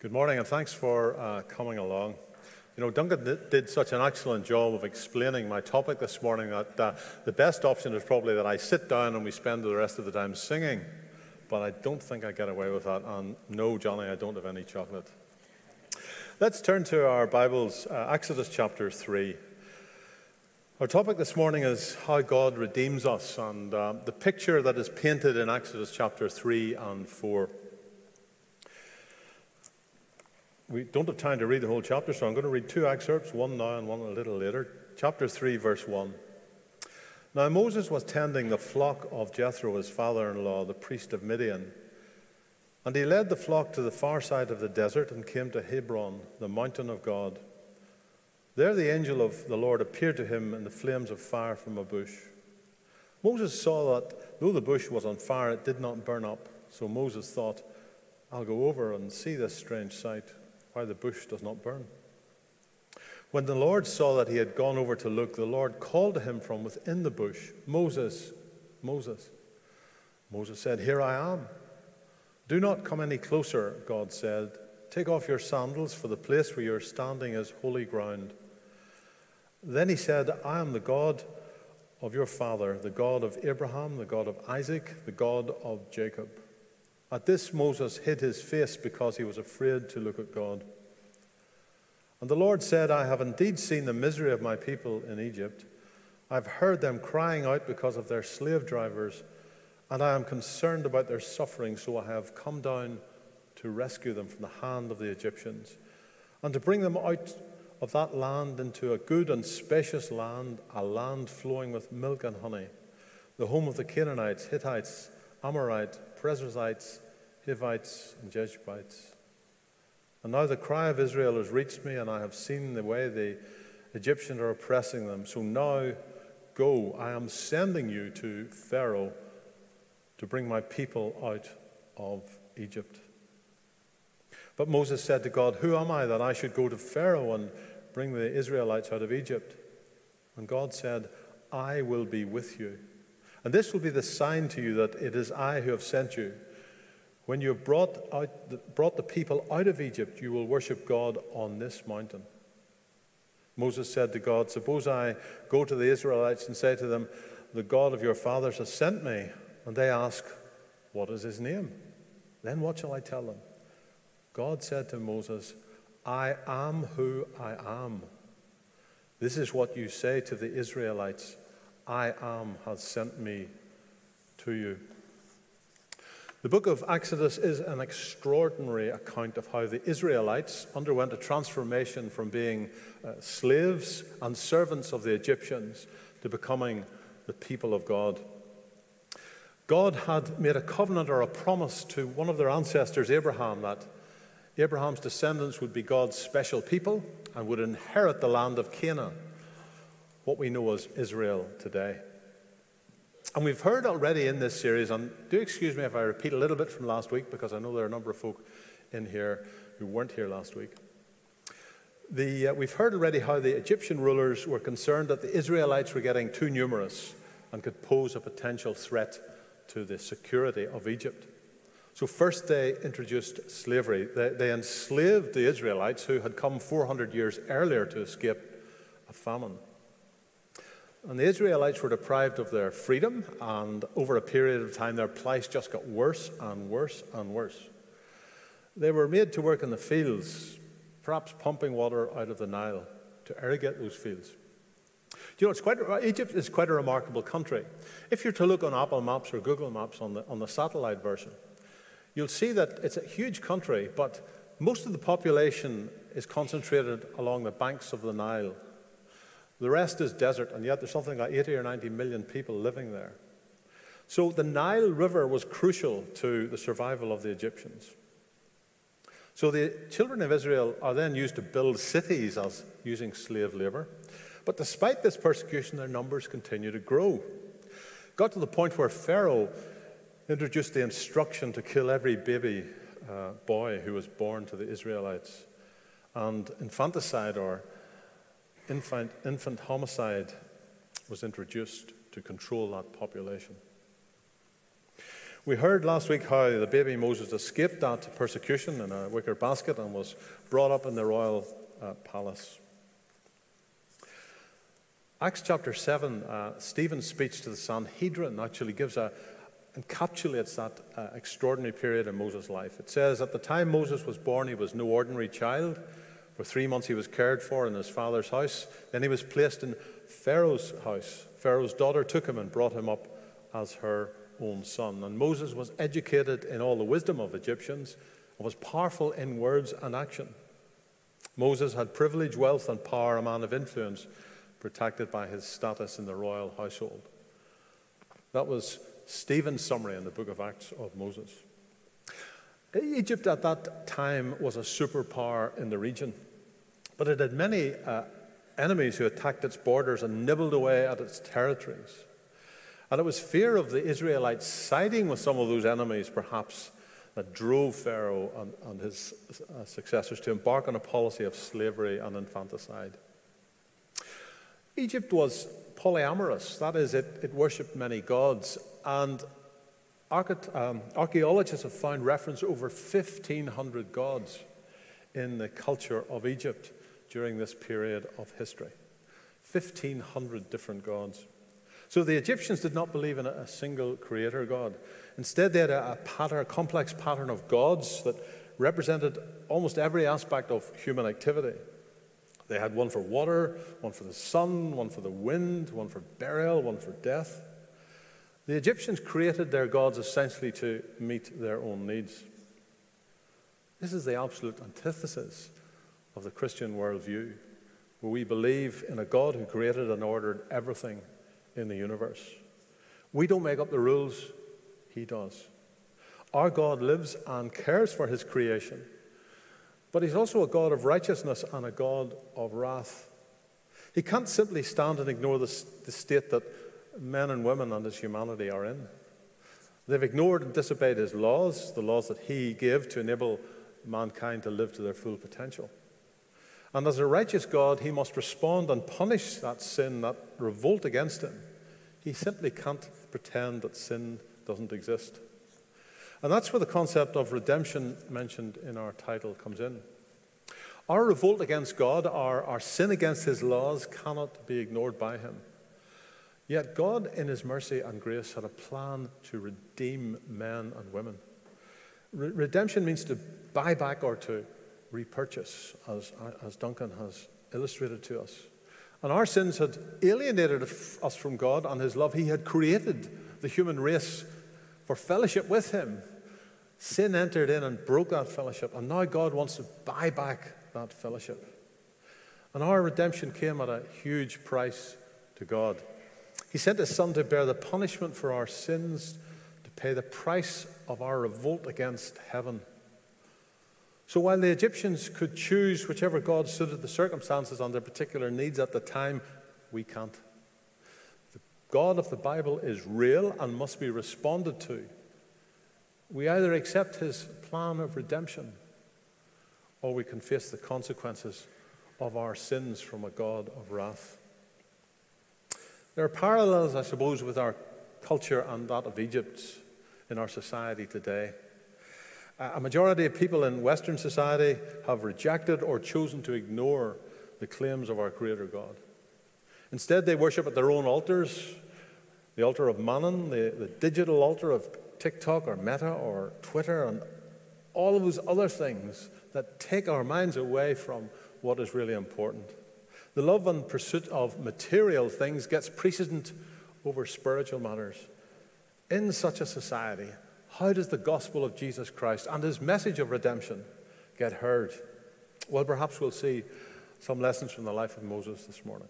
Good morning, and thanks for uh, coming along. You know, Duncan did, such an excellent job of explaining my topic this morning that uh, the best option is probably that I sit down and we spend the rest of the time singing. But I don't think I get away with that. And no, Johnny, I don't have any chocolate. Let's turn to our Bibles, uh, Exodus chapter 3. Our topic this morning is how God redeems us and uh, the picture that is painted in Exodus chapter 3 and 4 we don't have time to read the whole chapter, so I'm going to read two excerpts, one now and one a little later. Chapter 3, verse 1. Now Moses was tending the flock of Jethro, his father in law, the priest of Midian. And he led the flock to the far side of the desert and came to Horeb, the mountain of God. There the angel of the Lord appeared to him in the flames of fire from a bush. Moses saw that though the bush was on fire, it did not burn up. So Moses thought, I'll go over and see this strange sight why the bush does not burn. When the Lord saw that he had gone over to look, the Lord called to him from within the bush, Moses, Moses. Moses said, Here I am. Do not come any closer, God said. Take off your sandals, for the place where you are standing is holy ground. Then he said, I am the God of your father, the God of Abraham, the God of Isaac, the God of Jacob. At this, Moses hid his face because he was afraid to look at God. And the Lord said, I have indeed seen the misery of my people in Egypt. I've heard them crying out because of their slave drivers, and I am concerned about their suffering, so I have come down to rescue them from the hand of the Egyptians, and to bring them out of that land into a good and spacious land, a land flowing with milk and honey, the home of the Canaanites, Hittites, Amorites, Perizzites, Hivites, and Jebusites. And now the cry of Israel has reached me, and I have seen the way the Egyptians are oppressing them. So now go, I am sending you to Pharaoh to bring my people out of Egypt. But Moses said to God, Who am I that I should go to Pharaoh and bring the Israelites out of Egypt? And God said, I will be with you and this will be the sign to you that it is I who have sent you. When you have brought, out the, brought the people out of Egypt, you will worship God on this mountain. Moses said to God, Suppose I go to the Israelites and say to them, The God of your fathers has sent me. And they ask, What is his name? Then what shall I tell them? God said to Moses, I am who I am. This is what you say to the Israelites I am has sent me to you. The book of Exodus is an extraordinary account of how the Israelites underwent a transformation from being uh, slaves and servants of the Egyptians to becoming the people of God. God had made a covenant or a promise to one of their ancestors, Abraham, that Abraham's descendants would be God's special people and would inherit the land of Canaan what we know as Israel today. And we've heard already in this series, and do excuse me if I repeat a little bit from last week because I know there are a number of folk in here who weren't here last week. The, uh, we've heard already how the Egyptian rulers were concerned that the Israelites were getting too numerous and could pose a potential threat to the security of Egypt. So, first they introduced slavery. They, they enslaved the Israelites who had come 400 years earlier to escape a famine. And the Israelites were deprived of their freedom, and over a period of time, their plight just got worse and worse and worse. They were made to work in the fields, perhaps pumping water out of the Nile to irrigate those fields. You know, it's quite, Egypt is quite a remarkable country. If you're to look on Apple Maps or Google Maps on the, on the satellite version, you'll see that it's a huge country, but most of the population is concentrated along the banks of the Nile the rest is desert, and yet there's something like 80 or 90 million people living there. So the Nile River was crucial to the survival of the Egyptians. So the children of Israel are then used to build cities as using slave labor. But despite this persecution, their numbers continue to grow. Got to the point where Pharaoh introduced the instruction to kill every baby uh, boy who was born to the Israelites. And infanticide or infant, infant homicide was introduced to control that population. We heard last week how the baby Moses escaped that persecution in a wicker basket and was brought up in the royal uh, palace. Acts chapter 7, uh, Stephen's speech to the Sanhedrin actually gives a, encapsulates that uh, extraordinary period in Moses' life. It says, At the time Moses was born, he was no ordinary child. For three months he was cared for in his father's house. Then he was placed in Pharaoh's house. Pharaoh's daughter took him and brought him up as her own son. And Moses was educated in all the wisdom of Egyptians and was powerful in words and action. Moses had privilege, wealth, and power, a man of influence protected by his status in the royal household. That was Stephen's summary in the book of Acts of Moses. Egypt at that time was a superpower in the region, but it had many uh, enemies who attacked its borders and nibbled away at its territories. And it was fear of the Israelites siding with some of those enemies, perhaps, that drove Pharaoh and, and his uh, successors to embark on a policy of slavery and infanticide. Egypt was polyamorous, that is, it, it worshipped many gods. And um, archaeologists have found reference over 1,500 gods in the culture of Egypt during this period of history. 1,500 different gods. So the Egyptians did not believe in a, single creator God. Instead, they had a, pattern, a complex pattern of gods that represented almost every aspect of human activity. They had one for water, one for the sun, one for the wind, one for burial, one for death. The Egyptians created their gods essentially to meet their own needs. This is the absolute antithesis of the Christian worldview, where we believe in a God who created and ordered everything in the universe. We don't make up the rules, He does. Our God lives and cares for His creation. But he's also a God of righteousness and a God of wrath. He can't simply stand and ignore the, the state that men and women and his humanity are in. They've ignored and disobeyed his laws, the laws that he gave to enable mankind to live to their full potential. And as a righteous God, he must respond and punish that sin, that revolt against him. He simply can't pretend that sin doesn't exist. And that's where the concept of redemption mentioned in our title comes in. Our revolt against God, our, our sin against His laws, cannot be ignored by Him. Yet God, in His mercy and grace, had a plan to redeem men and women. Re- redemption means to buy back or to repurchase, as, as Duncan has illustrated to us. And our sins had alienated us from God and His love. He had created the human race for fellowship with Him. Sin entered in and broke that fellowship, and now God wants to buy back that fellowship. And our redemption came at a huge price to God. He sent His Son to bear the punishment for our sins, to pay the price of our revolt against heaven. So while the Egyptians could choose whichever God suited the circumstances and their particular needs at the time, we can't. The God of the Bible is real and must be responded to. We either accept his plan of redemption or we can face the consequences of our sins from a God of wrath. There are parallels, I suppose, with our culture and that of Egypt in our society today. A majority of people in Western society have rejected or chosen to ignore the claims of our Creator God. Instead, they worship at their own altars the altar of Mammon, the, the digital altar of TikTok or Meta or Twitter, and all of those other things that take our minds away from what is really important. The love and pursuit of material things gets precedent over spiritual matters. In such a society, how does the gospel of Jesus Christ and his message of redemption get heard? Well, perhaps we'll see some lessons from the life of Moses this morning.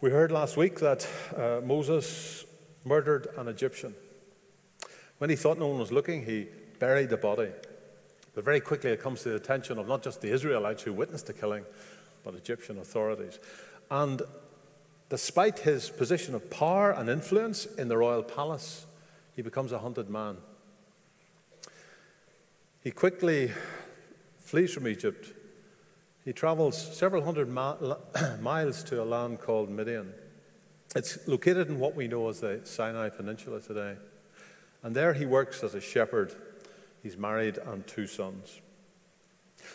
We heard last week that uh, Moses murdered an Egyptian. When he thought no one was looking, he buried the body. But very quickly it comes to the attention of not just the Israelites who witnessed the killing, but Egyptian authorities. And despite his position of power and influence in the royal palace, he becomes a hunted man. He quickly flees from Egypt he travels several hundred miles to a land called Midian. It's located in what we know as the Sinai Peninsula today. And there he works as a shepherd. He's married and two sons.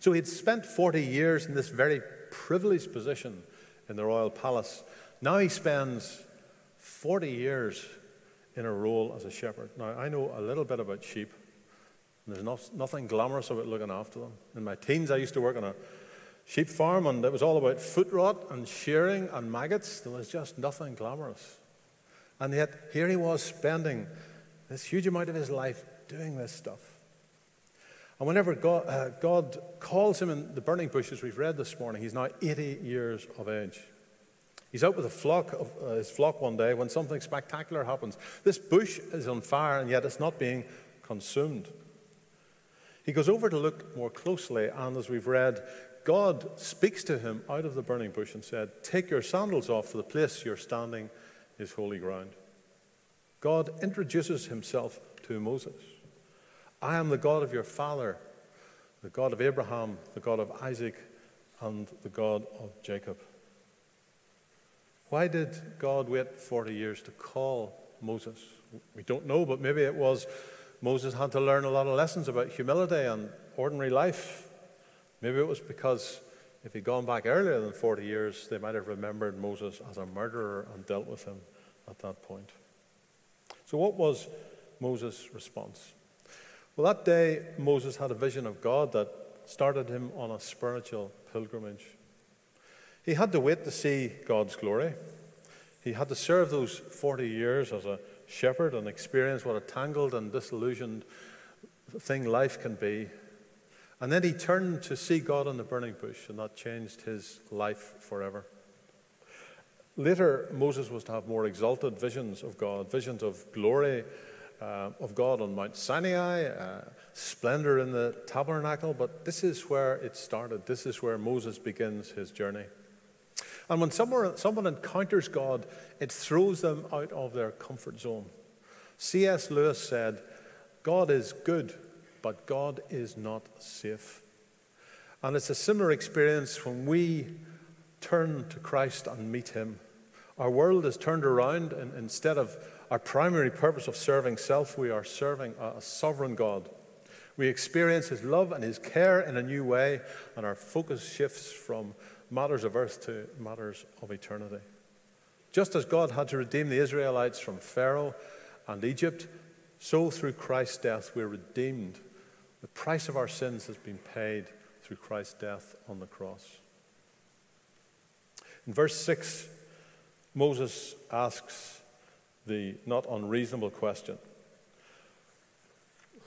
So he'd spent 40 years in this very privileged position in the royal palace. Now he spends 40 years in a role as a shepherd. Now, I know a little bit about sheep. There's no, nothing glamorous about looking after them. In my teens, I used to work on a sheep farm, and it was all about foot rot and shearing and maggots. There was just nothing glamorous. And yet, here he was spending this huge amount of his life doing this stuff. And whenever God, uh, God calls him in the burning bushes, we've read this morning, he's now 80 years of age. He's out with a flock of uh, his flock one day when something spectacular happens. This bush is on fire, and yet it's not being consumed. He goes over to look more closely, and as we've read, God speaks to him out of the burning bush and said, Take your sandals off, for the place you're standing is holy ground. God introduces himself to Moses. I am the God of your father, the God of Abraham, the God of Isaac, and the God of Jacob. Why did God wait 40 years to call Moses? We don't know, but maybe it was Moses had to learn a lot of lessons about humility and ordinary life. Maybe it was because if he'd gone back earlier than 40 years, they might have remembered Moses as a murderer and dealt with him at that point. So, what was Moses' response? Well, that day, Moses had a vision of God that started him on a spiritual pilgrimage. He had to wait to see God's glory. He had to serve those 40 years as a shepherd and experience what a tangled and disillusioned thing life can be. And then he turned to see God in the burning bush, and that changed his life forever. Later, Moses was to have more exalted visions of God, visions of glory uh, of God on Mount Sinai, uh, splendor in the tabernacle, but this is where it started. This is where Moses begins his journey. And when someone, someone encounters God, it throws them out of their comfort zone. C.S. Lewis said, God is good, but God is not safe. And it's a similar experience when we turn to Christ and meet Him. Our world is turned around, and instead of our primary purpose of serving self, we are serving a sovereign God. We experience His love and His care in a new way, and our focus shifts from matters of earth to matters of eternity. Just as God had to redeem the Israelites from Pharaoh and Egypt, so through Christ's death we're redeemed. The price of our sins has been paid through Christ's death on the cross. In verse 6, Moses asks the not unreasonable question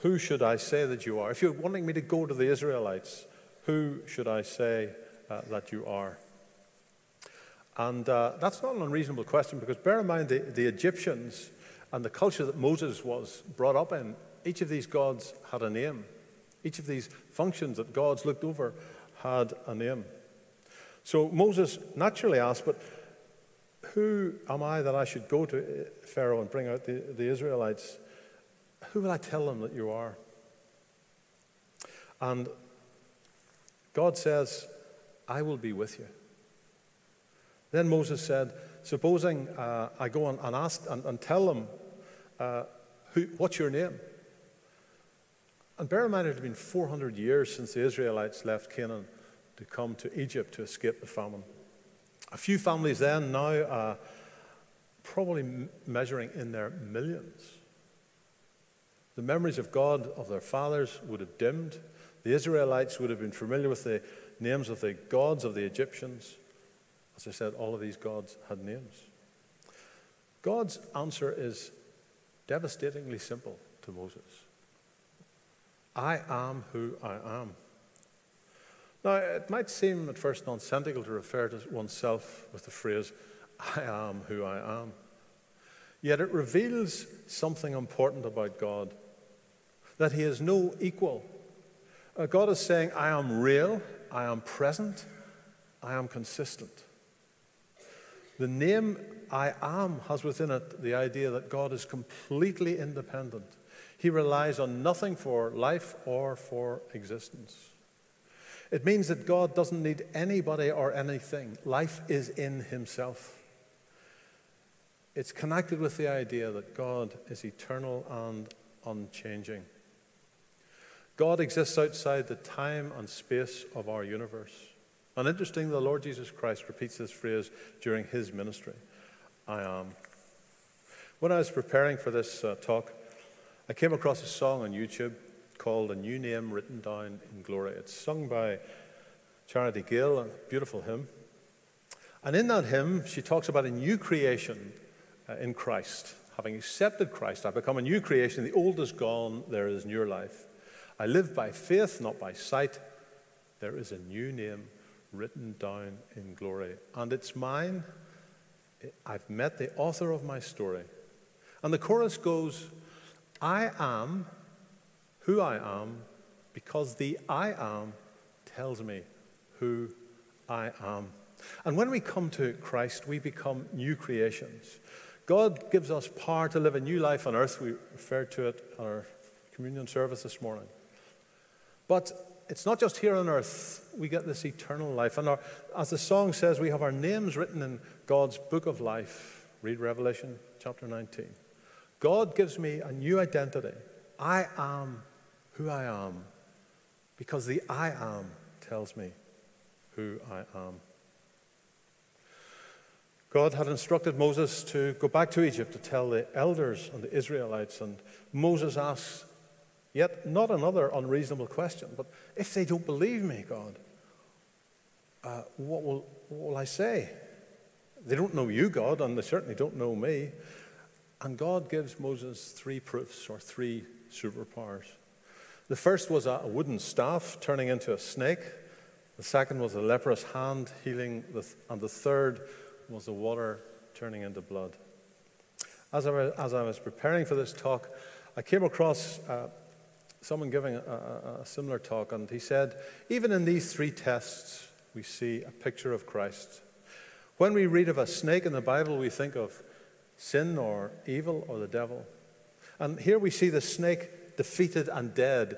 Who should I say that you are? If you're wanting me to go to the Israelites, who should I say uh, that you are? And uh, that's not an unreasonable question because bear in mind the, the Egyptians and the culture that Moses was brought up in, each of these gods had a name. Each of these functions that gods looked over had a name. So Moses naturally asked, But who am I that I should go to uh, Pharaoh and bring out the, the Israelites? Who will I tell them that you are? And God says, I will be with you. Then Moses said, Supposing uh, I go and, and ask and, and tell them, uh, who, What's your name? And bear in mind, it had been 400 years since the Israelites left Canaan to come to Egypt to escape the famine. A few families then, now are probably measuring in their millions. The memories of God, of their fathers, would have dimmed. The Israelites would have been familiar with the names of the gods of the Egyptians. As I said, all of these gods had names. God's answer is devastatingly simple to Moses I am who I am. Now, it might seem at first nonsensical to refer to oneself with the phrase, I am who I am. Yet it reveals something important about God that He is no equal. Uh, God is saying, I am real, I am present, I am consistent. The name I am has within it the idea that God is completely independent. He relies on nothing for life or for existence. It means that God doesn't need anybody or anything. Life is in Himself. it's connected with the idea that God is eternal and unchanging. God exists outside the time and space of our universe. And interesting, the Lord Jesus Christ repeats this phrase during his ministry I am. When I was preparing for this uh, talk, I came across a song on YouTube called A New Name Written Down in Glory. It's sung by Charity Gayle, a beautiful hymn. And in that hymn, she talks about a new creation uh, in Christ. Having accepted Christ, I've become a new creation. The old is gone, there is new life. I live by faith, not by sight. There is a new name written down in glory. And it's mine. I've met the author of my story. And the chorus goes, I am who I am because the I am tells me who I am. And when we come to Christ, we become new creations. God gives us power to live a new life on earth. We referred to it in our communion service this morning. But it's not just here on earth, we get this eternal life. And our, as the song says, we have our names written in God's book of life. Read Revelation chapter 19. God gives me a new identity. I am who I am because the I am tells me who I am. God had instructed Moses to go back to Egypt to tell the elders and the Israelites, and Moses asks Yet, not another unreasonable question, but if they don't believe me, God, uh, what, will, what will I say? They don't know you, God, and they certainly don't know me. And God gives Moses three proofs or three superpowers. The first was a wooden staff turning into a snake. The second was a leprous hand healing. And the third was the water turning into blood. As I, was, as I was preparing for this talk, I came across uh, someone giving a, a, a similar talk, and he said, even in these three tests, we see a picture of Christ. When we read of a snake in the Bible, we think of sin or evil or the devil. And here we see the snake defeated and dead,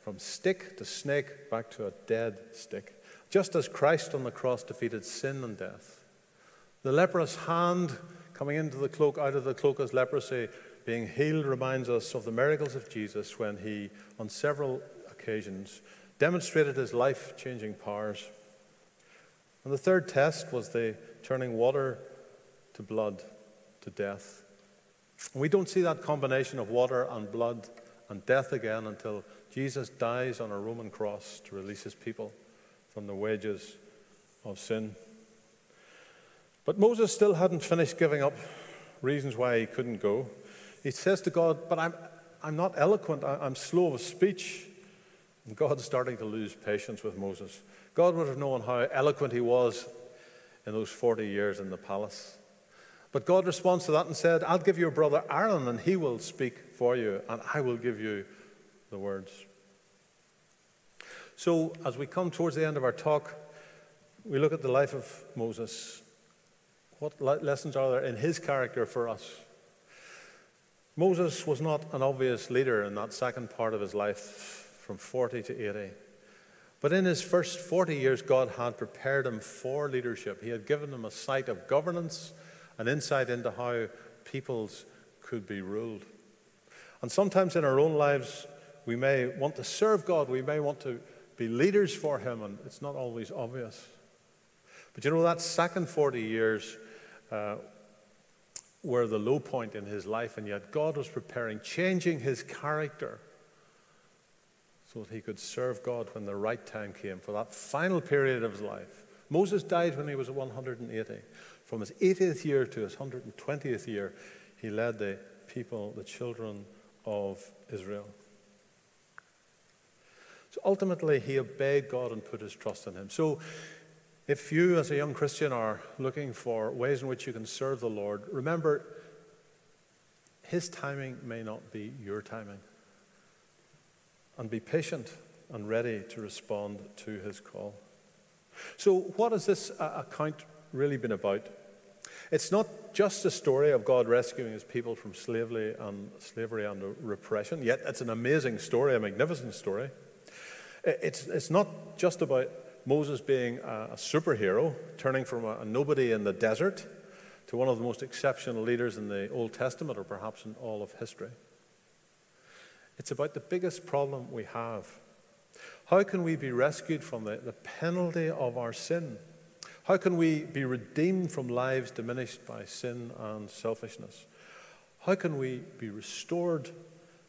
from stick to snake back to a dead stick, just as Christ on the cross defeated sin and death. The leprous hand coming into the cloak, out of the cloak as leprosy, being healed reminds us of the miracles of Jesus when he, on several occasions, demonstrated his life changing powers. And the third test was the turning water to blood to death. We don't see that combination of water and blood and death again until Jesus dies on a Roman cross to release his people from the wages of sin. But Moses still hadn't finished giving up reasons why he couldn't go. He says to God, But I'm, I'm not eloquent, I'm slow of speech. And God's starting to lose patience with Moses. God would have known how eloquent he was in those 40 years in the palace. But God responds to that and said, I'll give you a brother Aaron, and he will speak for you, and I will give you the words. So, as we come towards the end of our talk, we look at the life of Moses. What lessons are there in his character for us? Moses was not an obvious leader in that second part of his life from 40 to 80. But in his first 40 years, God had prepared him for leadership. He had given him a sight of governance, an insight into how peoples could be ruled. And sometimes in our own lives, we may want to serve God, we may want to be leaders for Him, and it's not always obvious. But you know, that second 40 years, uh, were the low point in his life, and yet God was preparing, changing his character so that he could serve God when the right time came for that final period of his life. Moses died when he was 180. From his 80th year to his 120th year, he led the people, the children of Israel. So ultimately, he obeyed God and put his trust in him. So if you, as a young Christian, are looking for ways in which you can serve the Lord, remember, His timing may not be your timing. And be patient and ready to respond to His call. So, what has this uh, account really been about? It's not just a story of God rescuing his people from slavery and slavery and repression, yet it's an amazing story, a magnificent story. It's, it's not just about Moses being a, superhero, turning from a, nobody in the desert to one of the most exceptional leaders in the Old Testament or perhaps in all of history. It's about the biggest problem we have. How can we be rescued from the, the penalty of our sin? How can we be redeemed from lives diminished by sin and selfishness? How can we be restored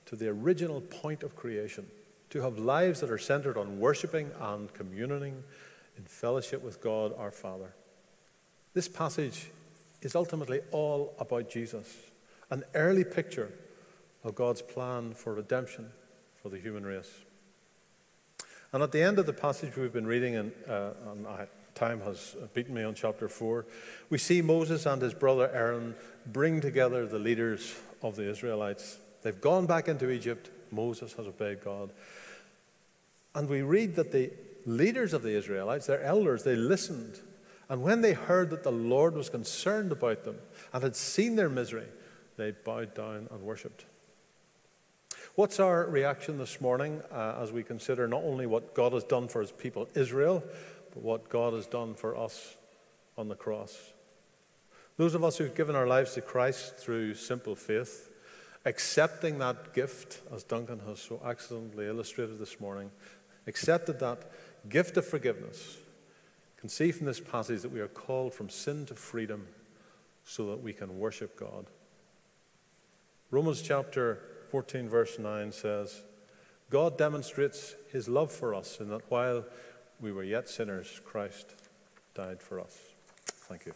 to the original point of creation? To have lives that are centered on worshiping and communing in fellowship with God our Father. This passage is ultimately all about Jesus, an early picture of God's plan for redemption for the human race. And at the end of the passage we've been reading, uh, and I, time has beaten me on chapter 4, we see Moses and his brother Aaron bring together the leaders of the Israelites. They've gone back into Egypt. Moses has obeyed God. And we read that the leaders of the Israelites, their elders, they listened. And when they heard that the Lord was concerned about them and had seen their misery, they bowed down and worshipped. What's our reaction this morning uh, as we consider not only what God has done for his people Israel, but what God has done for us on the cross? Those of us who've given our lives to Christ through simple faith, accepting that gift, as Duncan has so excellently illustrated this morning, accepted that gift of forgiveness, can see from this passage that we are called from sin to freedom so that we can worship God. Romans chapter 14, verse 9 says, God demonstrates his love for us in that while we were yet sinners, Christ died for us. Thank you.